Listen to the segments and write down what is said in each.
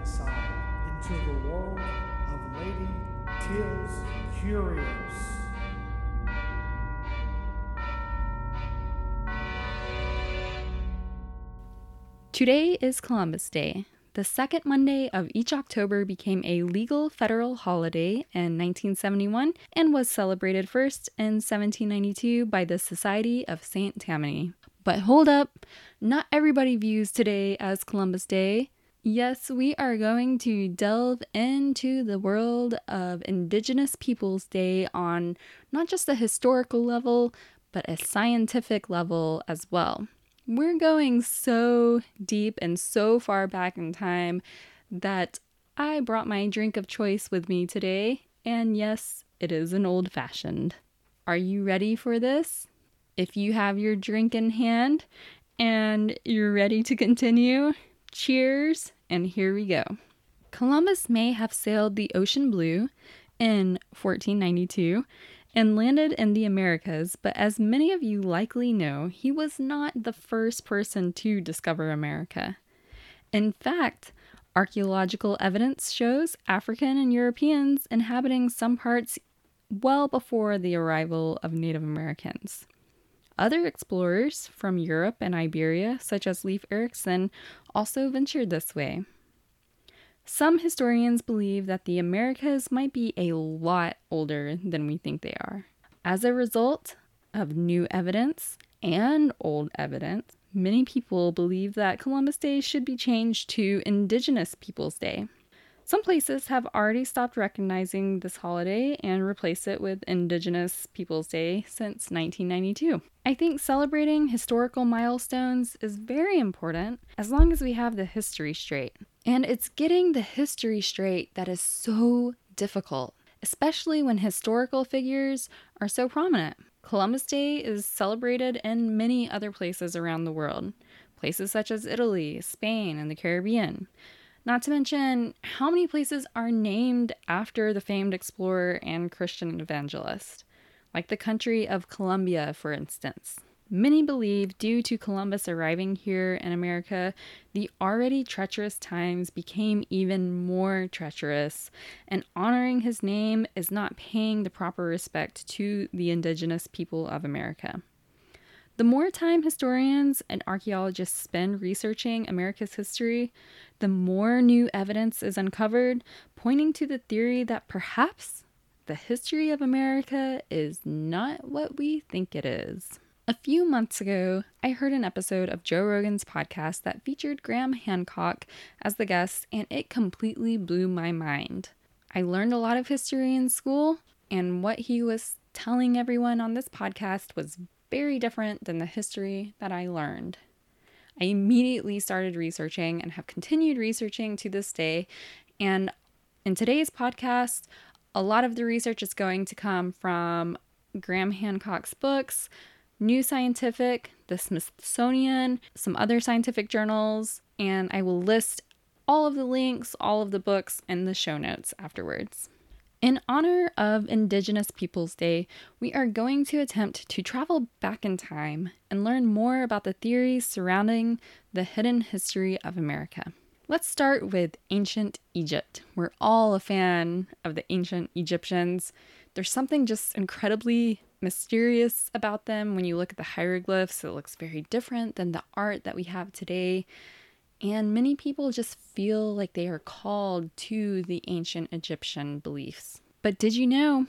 inside into the world of Lady Teal's Curious. Today is Columbus Day. The second Monday of each October became a legal federal holiday in 1971 and was celebrated first in 1792 by the Society of St. Tammany. But hold up, not everybody views today as Columbus Day. Yes, we are going to delve into the world of Indigenous Peoples Day on not just a historical level, but a scientific level as well. We're going so deep and so far back in time that I brought my drink of choice with me today, and yes, it is an old fashioned. Are you ready for this? If you have your drink in hand and you're ready to continue, cheers, and here we go. Columbus may have sailed the ocean blue in 1492 and landed in the Americas, but as many of you likely know, he was not the first person to discover America. In fact, archaeological evidence shows African and Europeans inhabiting some parts well before the arrival of Native Americans. Other explorers from Europe and Iberia, such as Leif Erikson, also ventured this way. Some historians believe that the Americas might be a lot older than we think they are. As a result of new evidence and old evidence, many people believe that Columbus Day should be changed to Indigenous Peoples Day. Some places have already stopped recognizing this holiday and replaced it with Indigenous Peoples Day since 1992. I think celebrating historical milestones is very important as long as we have the history straight. And it's getting the history straight that is so difficult, especially when historical figures are so prominent. Columbus Day is celebrated in many other places around the world, places such as Italy, Spain, and the Caribbean. Not to mention how many places are named after the famed explorer and Christian evangelist, like the country of Colombia, for instance. Many believe, due to Columbus arriving here in America, the already treacherous times became even more treacherous, and honoring his name is not paying the proper respect to the indigenous people of America. The more time historians and archaeologists spend researching America's history, the more new evidence is uncovered, pointing to the theory that perhaps the history of America is not what we think it is. A few months ago, I heard an episode of Joe Rogan's podcast that featured Graham Hancock as the guest, and it completely blew my mind. I learned a lot of history in school, and what he was telling everyone on this podcast was very different than the history that I learned. I immediately started researching and have continued researching to this day. And in today's podcast, a lot of the research is going to come from Graham Hancock's books, New Scientist, the Smithsonian, some other scientific journals, and I will list all of the links, all of the books in the show notes afterwards. In honor of Indigenous Peoples Day, we are going to attempt to travel back in time and learn more about the theories surrounding the hidden history of America. Let's start with ancient Egypt. We're all a fan of the ancient Egyptians. There's something just incredibly mysterious about them when you look at the hieroglyphs. It looks very different than the art that we have today. And many people just feel like they are called to the ancient Egyptian beliefs. But did you know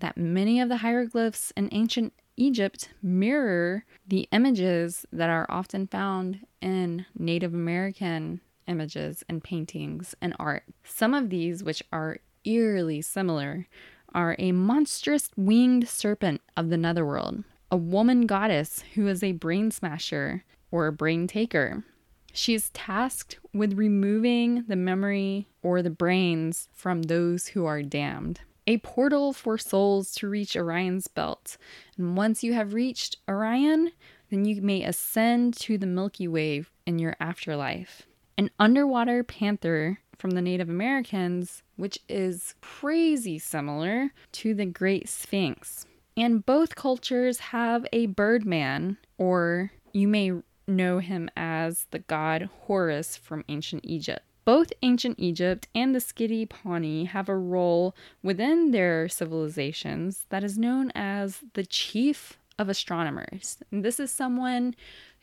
that many of the hieroglyphs in ancient Egypt mirror the images that are often found in Native American images and paintings and art? Some of these, which are eerily similar, are a monstrous winged serpent of the netherworld, a woman goddess who is a brain smasher or a brain taker, she is tasked with removing the memory or the brains from those who are damned. A portal for souls to reach Orion's belt. And once you have reached Orion, then you may ascend to the Milky Way in your afterlife. An underwater panther from the Native Americans, which is crazy similar to the Great Sphinx. And both cultures have a birdman, or you may know him as the god Horus from ancient Egypt. both ancient Egypt and the Skidi Pawnee have a role within their civilizations that is known as the chief of astronomers. And this is someone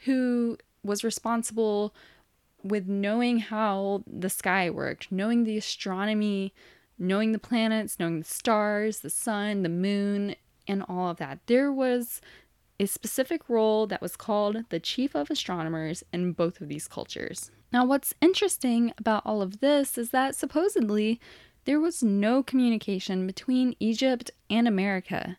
who was responsible with knowing how the sky worked, knowing the astronomy, knowing the planets, knowing the stars, the sun, the moon, and all of that. There was a specific role that was called the chief of astronomers in both of these cultures. Now, what's interesting about all of this is that supposedly there was no communication between Egypt and America.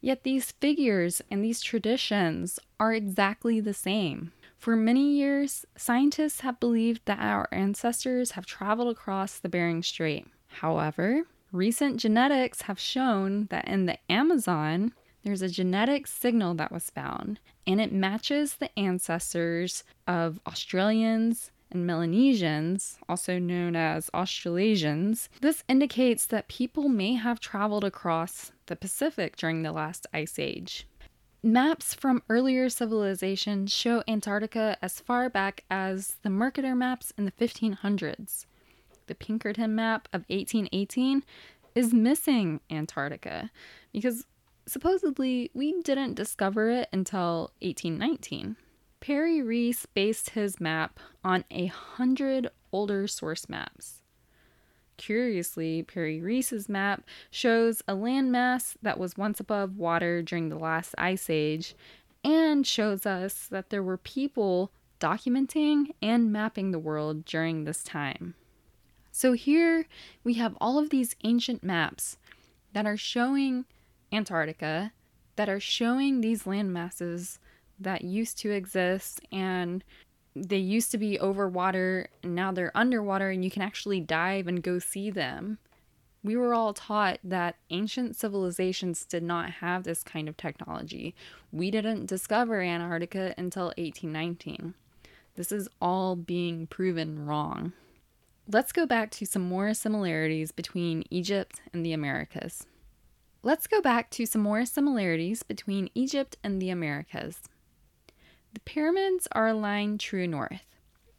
Yet these figures and these traditions are exactly the same. For many years, scientists have believed that our ancestors have traveled across the Bering Strait. However, recent genetics have shown that in the Amazon, there's a genetic signal that was found, and it matches the ancestors of Australians and Melanesians, also known as Australasians. This indicates that people may have traveled across the Pacific during the last ice age. Maps from earlier civilizations show Antarctica as far back as the Mercator maps in the 1500s. The Pinkerton map of 1818 is missing Antarctica because supposedly we didn't discover it until 1819. Piri Reis based his map on a hundred older source maps. Curiously, Piri Reis's map shows a landmass that was once above water during the last ice age and shows us that there were people documenting and mapping the world during this time. So here we have all of these ancient maps that are showing Antarctica that are showing these land masses that used to exist and they used to be over water and now they're underwater and you can actually dive and go see them. We were all taught that ancient civilizations did not have this kind of technology. We didn't discover Antarctica until 1819. This is all being proven wrong. Let's go back to some more similarities between Egypt and the Americas. Let's go back to some more similarities between Egypt and the Americas. The pyramids are aligned true north.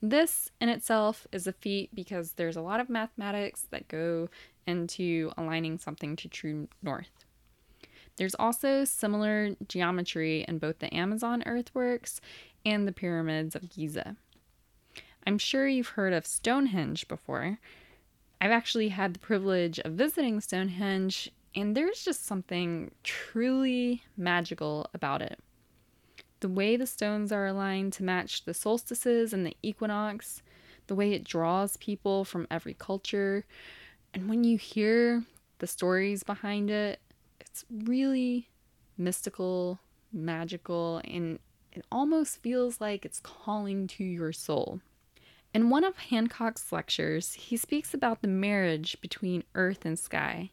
This in itself is a feat because there's a lot of mathematics that go into aligning something to true north. There's also similar geometry in both the Amazon earthworks and the pyramids of Giza. I'm sure you've heard of Stonehenge before. I've actually had the privilege of visiting Stonehenge and there's just something truly magical about it. The way the stones are aligned to match the solstices and the equinox, the way it draws people from every culture, and when you hear the stories behind it, it's really mystical, magical, and it almost feels like it's calling to your soul. In one of Hancock's lectures, he speaks about the marriage between earth and sky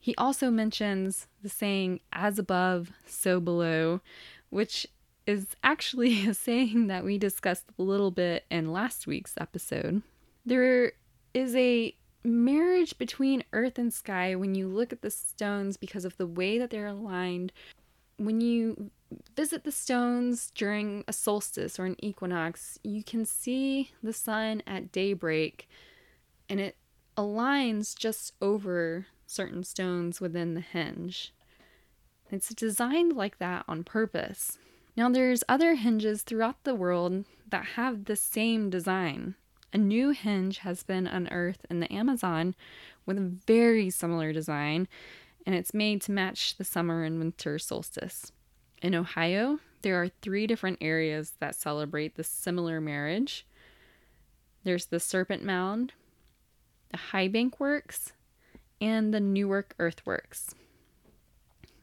he also mentions the saying, as above, so below, which is actually a saying that we discussed a little bit in last week's episode. There is a marriage between earth and sky when you look at the stones because of the way that they're aligned. When you visit the stones during a solstice or an equinox, you can see the sun at daybreak and it aligns just over certain stones within the henge. It's designed like that on purpose. Now, there's other henges throughout the world that have the same design. A new henge has been unearthed in the Amazon with a very similar design, and it's made to match the summer and winter solstice. In Ohio, there are three different areas that celebrate this similar marriage. There's the Serpent Mound, the High Bank Works, and the Newark earthworks.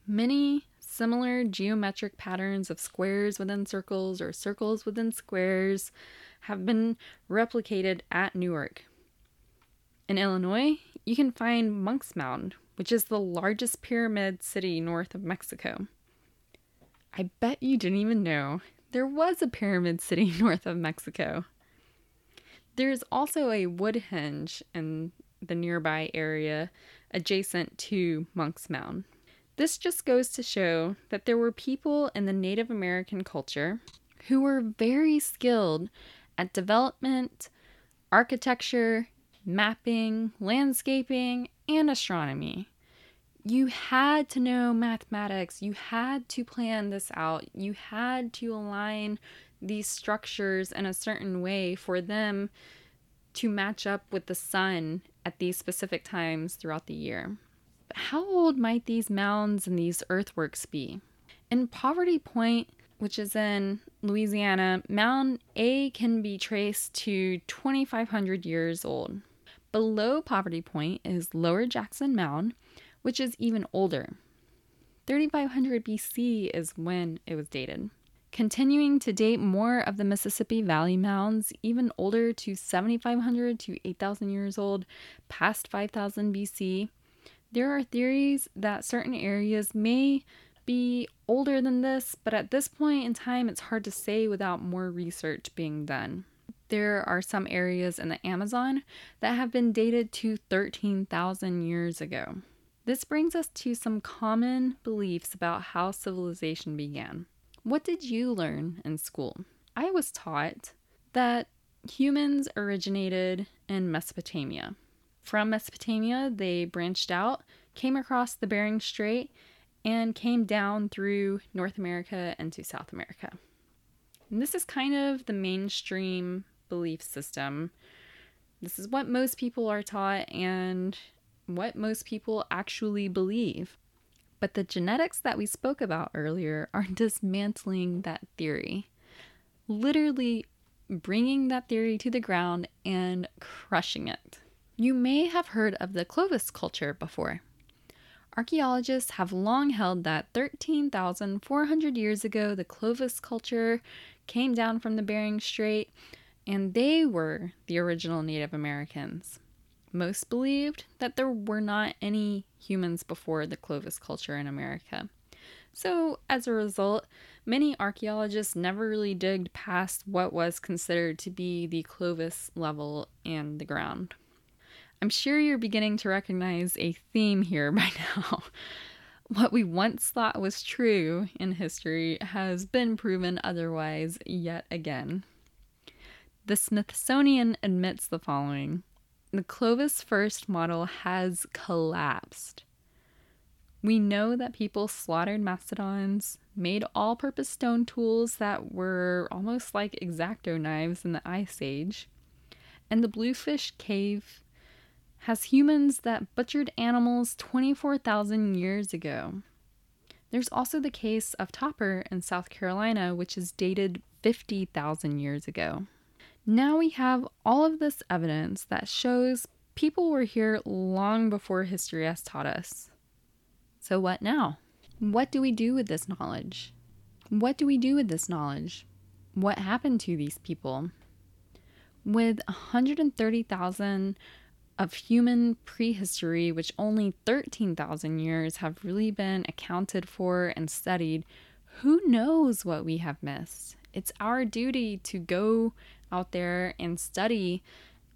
Many similar geometric patterns of squares within circles or circles within squares have been replicated at Newark. In Illinois, you can find Monk's Mound, which is the largest pyramid city north of Mexico. I bet you didn't even know there was a pyramid city north of Mexico. There's also a wood henge in the nearby area adjacent to Monk's Mound. This just goes to show that there were people in the Native American culture who were very skilled at development architecture, mapping, landscaping, and astronomy. You had to know mathematics. You had to plan this out. You had to align these structures in a certain way for them to match up with the sun at these specific times throughout the year. But how old might these mounds and these earthworks be? In Poverty Point, which is in Louisiana, Mound A can be traced to 2,500 years old. Below Poverty Point is Lower Jackson Mound, which is even older. 3500 BC is when it was dated. Continuing to date more of the Mississippi Valley mounds, even older to 7500 to 8000 years old, past 5000 BC, there are theories that certain areas may be older than this, but at this point in time, it's hard to say without more research being done. There are some areas in the Amazon that have been dated to 13,000 years ago. This brings us to some common beliefs about how civilization began. What did you learn in school? I was taught that humans originated in Mesopotamia. From Mesopotamia, they branched out, came across the Bering Strait, and came down through North America into South America. And this is kind of the mainstream belief system. This is what most people are taught and what most people actually believe. But the genetics that we spoke about earlier are dismantling that theory, literally bringing that theory to the ground and crushing it. You may have heard of the Clovis culture before. Archaeologists have long held that 13,400 years ago, the Clovis culture came down from the Bering Strait and they were the original Native Americans. Most believed that there were not any humans before the Clovis culture in America. So, as a result, many archaeologists never really digged past what was considered to be the Clovis level in the ground. I'm sure you're beginning to recognize a theme here by now. what we once thought was true in history has been proven otherwise yet again. The Smithsonian admits the following The Clovis first model has collapsed. We know that people slaughtered mastodons, made all purpose stone tools that were almost like exacto knives in the Ice Age, and the Bluefish Cave has humans that butchered animals 24,000 years ago. There's also the case of Topper in South Carolina, which is dated 50,000 years ago. Now we have all of this evidence that shows people were here long before history has taught us. So, what now? What do we do with this knowledge? What do we do with this knowledge? What happened to these people? With 130,000 of human prehistory, which only 13,000 years have really been accounted for and studied, who knows what we have missed? It's our duty to go out there and study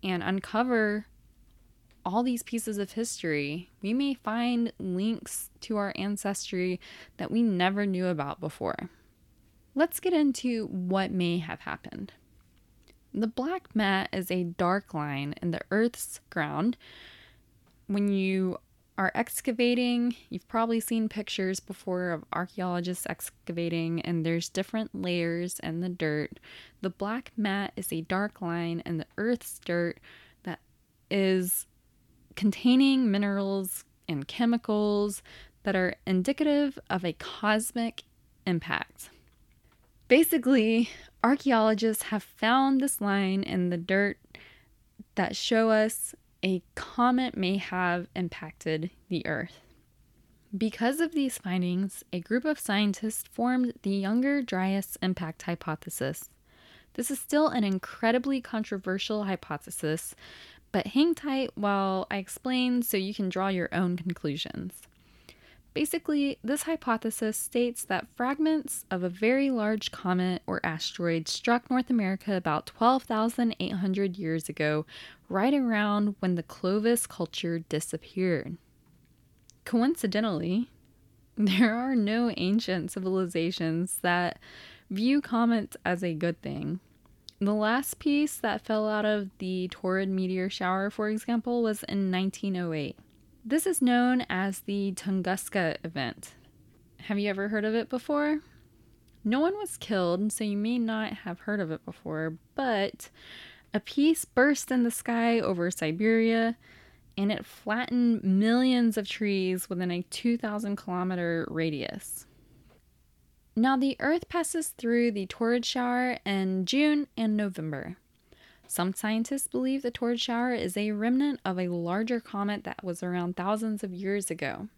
and uncover all these pieces of history. We may find links to our ancestry that we never knew about before. Let's get into what may have happened. The black mat is a dark line in the Earth's ground. When you are excavating, you've probably seen pictures before of archaeologists excavating, and there's different layers in the dirt. The black mat is a dark line and the Earth's dirt that is containing minerals and chemicals that are indicative of a cosmic impact. Basically, archaeologists have found this line in the dirt that show us a comet may have impacted the Earth. Because of these findings, a group of scientists formed the Younger Dryas impact hypothesis. This is still an incredibly controversial hypothesis, but hang tight while I explain so you can draw your own conclusions. Basically, this hypothesis states that fragments of a very large comet or asteroid struck North America about 12,800 years ago, right around when the Clovis culture disappeared. Coincidentally, there are no ancient civilizations that view comets as a good thing. The last piece that fell out of the Taurid meteor shower, for example, was in 1908. This is known as the Tunguska event. Have you ever heard of it before? No one was killed, so you may not have heard of it before, but a piece burst in the sky over Siberia and it flattened millions of trees within a 2,000 kilometer radius. Now, the Earth passes through the Taurid shower in June and November. Some scientists believe the Taurid shower is a remnant of a larger comet that was around thousands of years ago.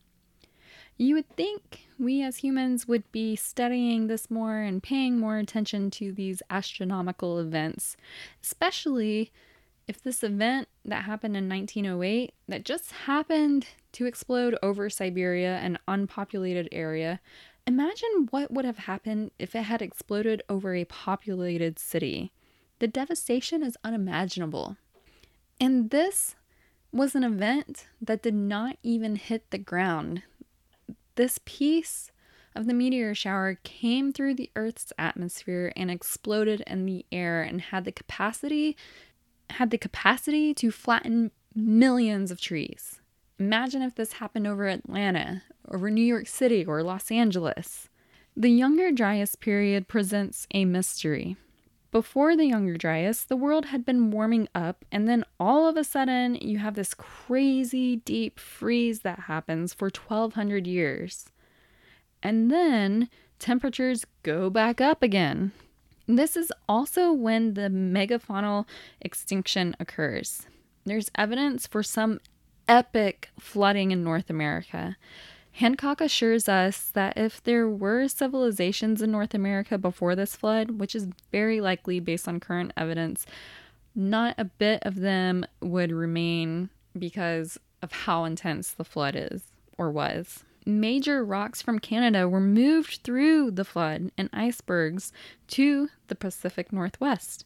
You would think we as humans would be studying this more and paying more attention to these astronomical events, especially if this event that happened in 1908 that just happened to explode over Siberia, an unpopulated area, imagine what would have happened if it had exploded over a populated city. The devastation is unimaginable. And this was an event that did not even hit the ground. This piece of the meteor shower came through the Earth's atmosphere and exploded in the air and had the capacity had the capacity to flatten millions of trees. Imagine if this happened over Atlanta, over New York City, or Los Angeles. The Younger Dryas period presents a mystery. Before the Younger Dryas, the world had been warming up, and then all of a sudden, you have this crazy deep freeze that happens for 1200 years. And then temperatures go back up again. This is also when the megafaunal extinction occurs. There's evidence for some epic flooding in North America. Hancock assures us that if there were civilizations in North America before this flood, which is very likely based on current evidence, not a bit of them would remain because of how intense the flood is or was. Major rocks from Canada were moved through the flood and icebergs to the Pacific Northwest.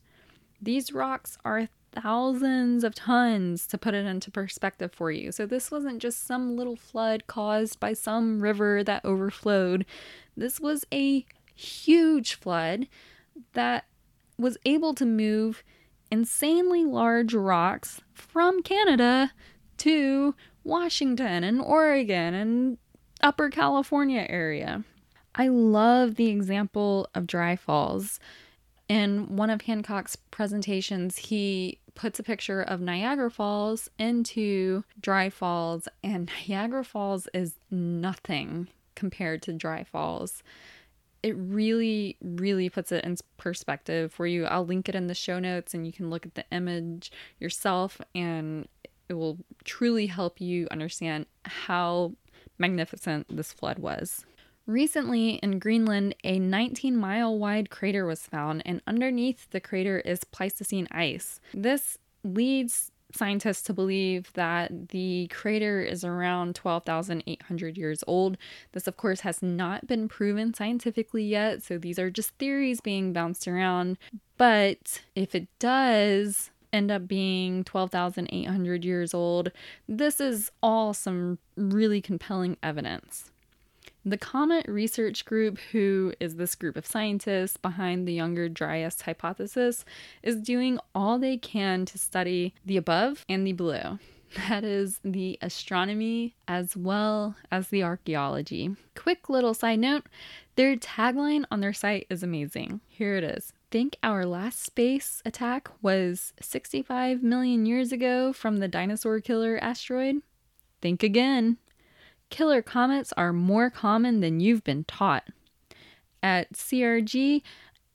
These rocks are thousands of tons to put it into perspective for you. So, this wasn't just some little flood caused by some river that overflowed. This was a huge flood that was able to move insanely large rocks from Canada to Washington and Oregon and Upper California area. I love the example of dry falls. In one of Hancock's presentations, he puts a picture of Niagara Falls into Dry Falls, and Niagara Falls is nothing compared to Dry Falls. It really, really puts it in perspective for you. I'll link it in the show notes and you can look at the image yourself, and it will truly help you understand how magnificent this flood was. Recently in Greenland, a 19 mile wide crater was found, and underneath the crater is Pleistocene ice. This leads scientists to believe that the crater is around 12,800 years old. This, of course, has not been proven scientifically yet, so these are just theories being bounced around. But if it does end up being 12,800 years old, this is all some really compelling evidence. The Comet Research Group, who is this group of scientists behind the Younger Dryas hypothesis, is doing all they can to study the above and the below. That is the astronomy as well as the archaeology. Quick little side note their tagline on their site is amazing. Here it is Think our last space attack was 65 million years ago from the dinosaur killer asteroid? Think again. Killer comets are more common than you've been taught. At CRG,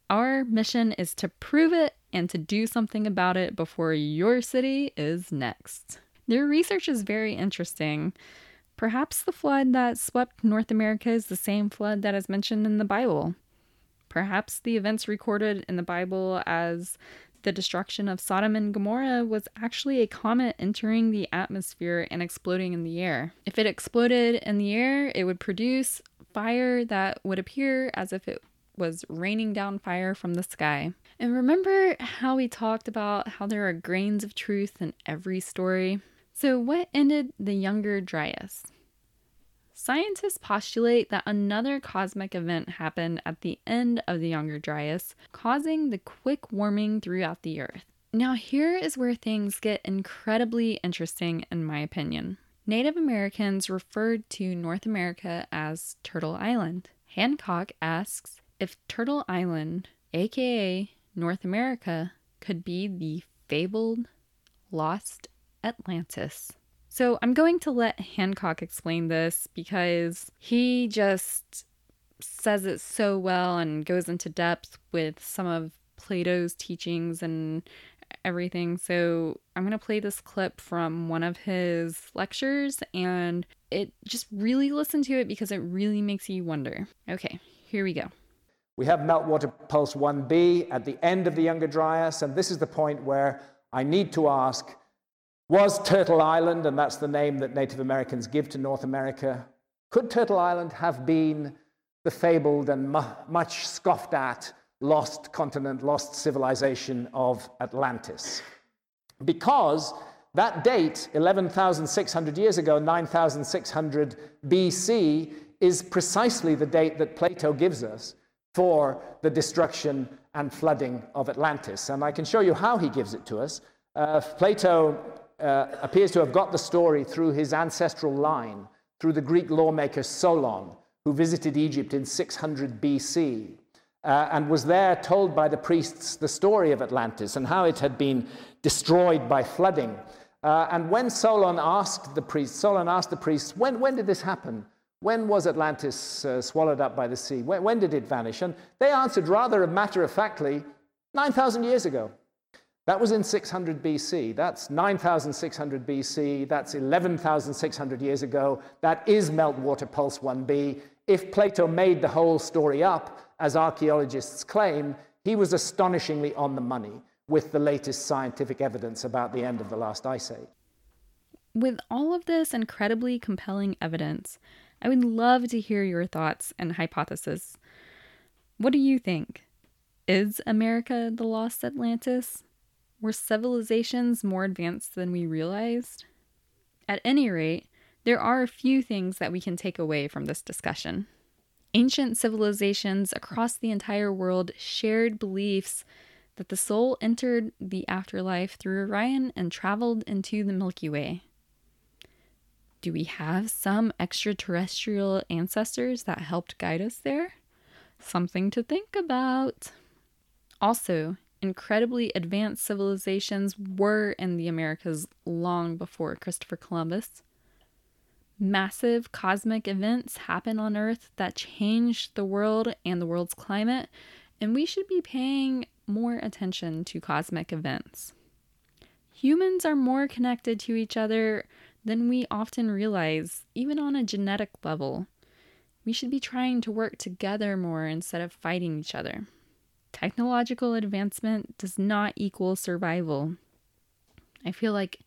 our mission is to prove it and to do something about it before your city is next. Their research is very interesting. Perhaps the flood that swept North America is the same flood that is mentioned in the Bible. Perhaps the events recorded in the Bible as the destruction of Sodom and Gomorrah was actually a comet entering the atmosphere and exploding in the air. If it exploded in the air, it would produce fire that would appear as if it was raining down fire from the sky. And remember how we talked about how there are grains of truth in every story? So, what ended the younger Dryas? Scientists postulate that another cosmic event happened at the end of the Younger Dryas, causing the quick warming throughout the Earth. Now, here is where things get incredibly interesting, in my opinion. Native Americans referred to North America as Turtle Island. Hancock asks if Turtle Island, aka North America, could be the fabled lost Atlantis. So I'm going to let Hancock explain this because he just says it so well and goes into depth with some of Plato's teachings and everything. So I'm going to play this clip from one of his lectures and it just really listen to it because it really makes you wonder. Okay, here we go. We have meltwater pulse 1b at the end of the Younger Dryas, and this is the point where I need to ask was Turtle Island, and that's the name that Native Americans give to North America, could Turtle Island have been the fabled and mu much scoffed at lost continent, lost civilization of Atlantis? Because that date, 11,600 years ago, 9,600 BC, is precisely the date that Plato gives us for the destruction and flooding of Atlantis. And I can show you how he gives it to us. Uh, Plato uh, appears to have got the story through his ancestral line, through the Greek lawmaker Solon, who visited Egypt in 600 BC. Uh, and was there told by the priests the story of Atlantis and how it had been destroyed by flooding. Uh, and when Solon asked the priests, Solon asked the priests, when, when did this happen? When was Atlantis uh, swallowed up by the sea? When, when did it vanish? And they answered rather matter of factly, 9,000 years ago. That was in 600 BC. That's 9,600 BC. That's 11,600 years ago. That is meltwater pulse 1b. If Plato made the whole story up, as archaeologists claim, he was astonishingly on the money with the latest scientific evidence about the end of the last ice age. With all of this incredibly compelling evidence, I would love to hear your thoughts and hypotheses. What do you think? Is America the lost Atlantis? Were civilizations more advanced than we realized? At any rate, there are a few things that we can take away from this discussion. Ancient civilizations across the entire world shared beliefs that the soul entered the afterlife through Orion and traveled into the Milky Way. Do we have some extraterrestrial ancestors that helped guide us there? Something to think about. Also, incredibly advanced civilizations were in the Americas long before Christopher Columbus. Massive cosmic events happen on Earth that changed the world and the world's climate, and we should be paying more attention to cosmic events. Humans are more connected to each other than we often realize, even on a genetic level. We should be trying to work together more instead of fighting each other. Technological advancement does not equal survival. I feel like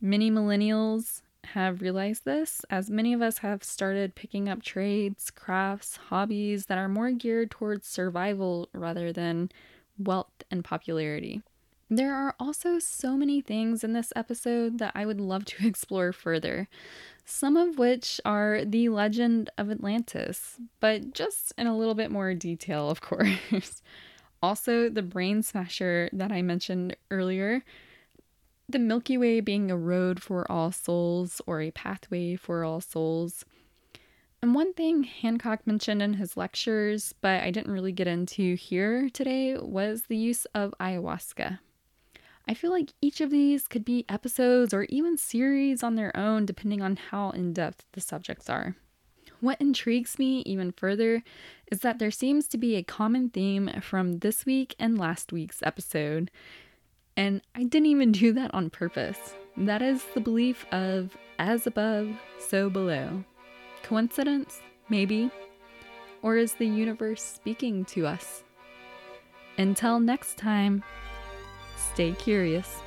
many millennials have realized this, as many of us have started picking up trades, crafts, hobbies that are more geared towards survival rather than wealth and popularity. There are also so many things in this episode that I would love to explore further, some of which are the legend of Atlantis, but just in a little bit more detail, of course. Also, the brain smasher that I mentioned earlier, the Milky Way being a road for all souls or a pathway for all souls. And one thing Hancock mentioned in his lectures, but I didn't really get into here today, was the use of ayahuasca. I feel like each of these could be episodes or even series on their own, depending on how in depth the subjects are. What intrigues me even further is that there seems to be a common theme from this week and last week's episode. And I didn't even do that on purpose. That is the belief of as above, so below. Coincidence? Maybe. Or is the universe speaking to us? Until next time, stay curious.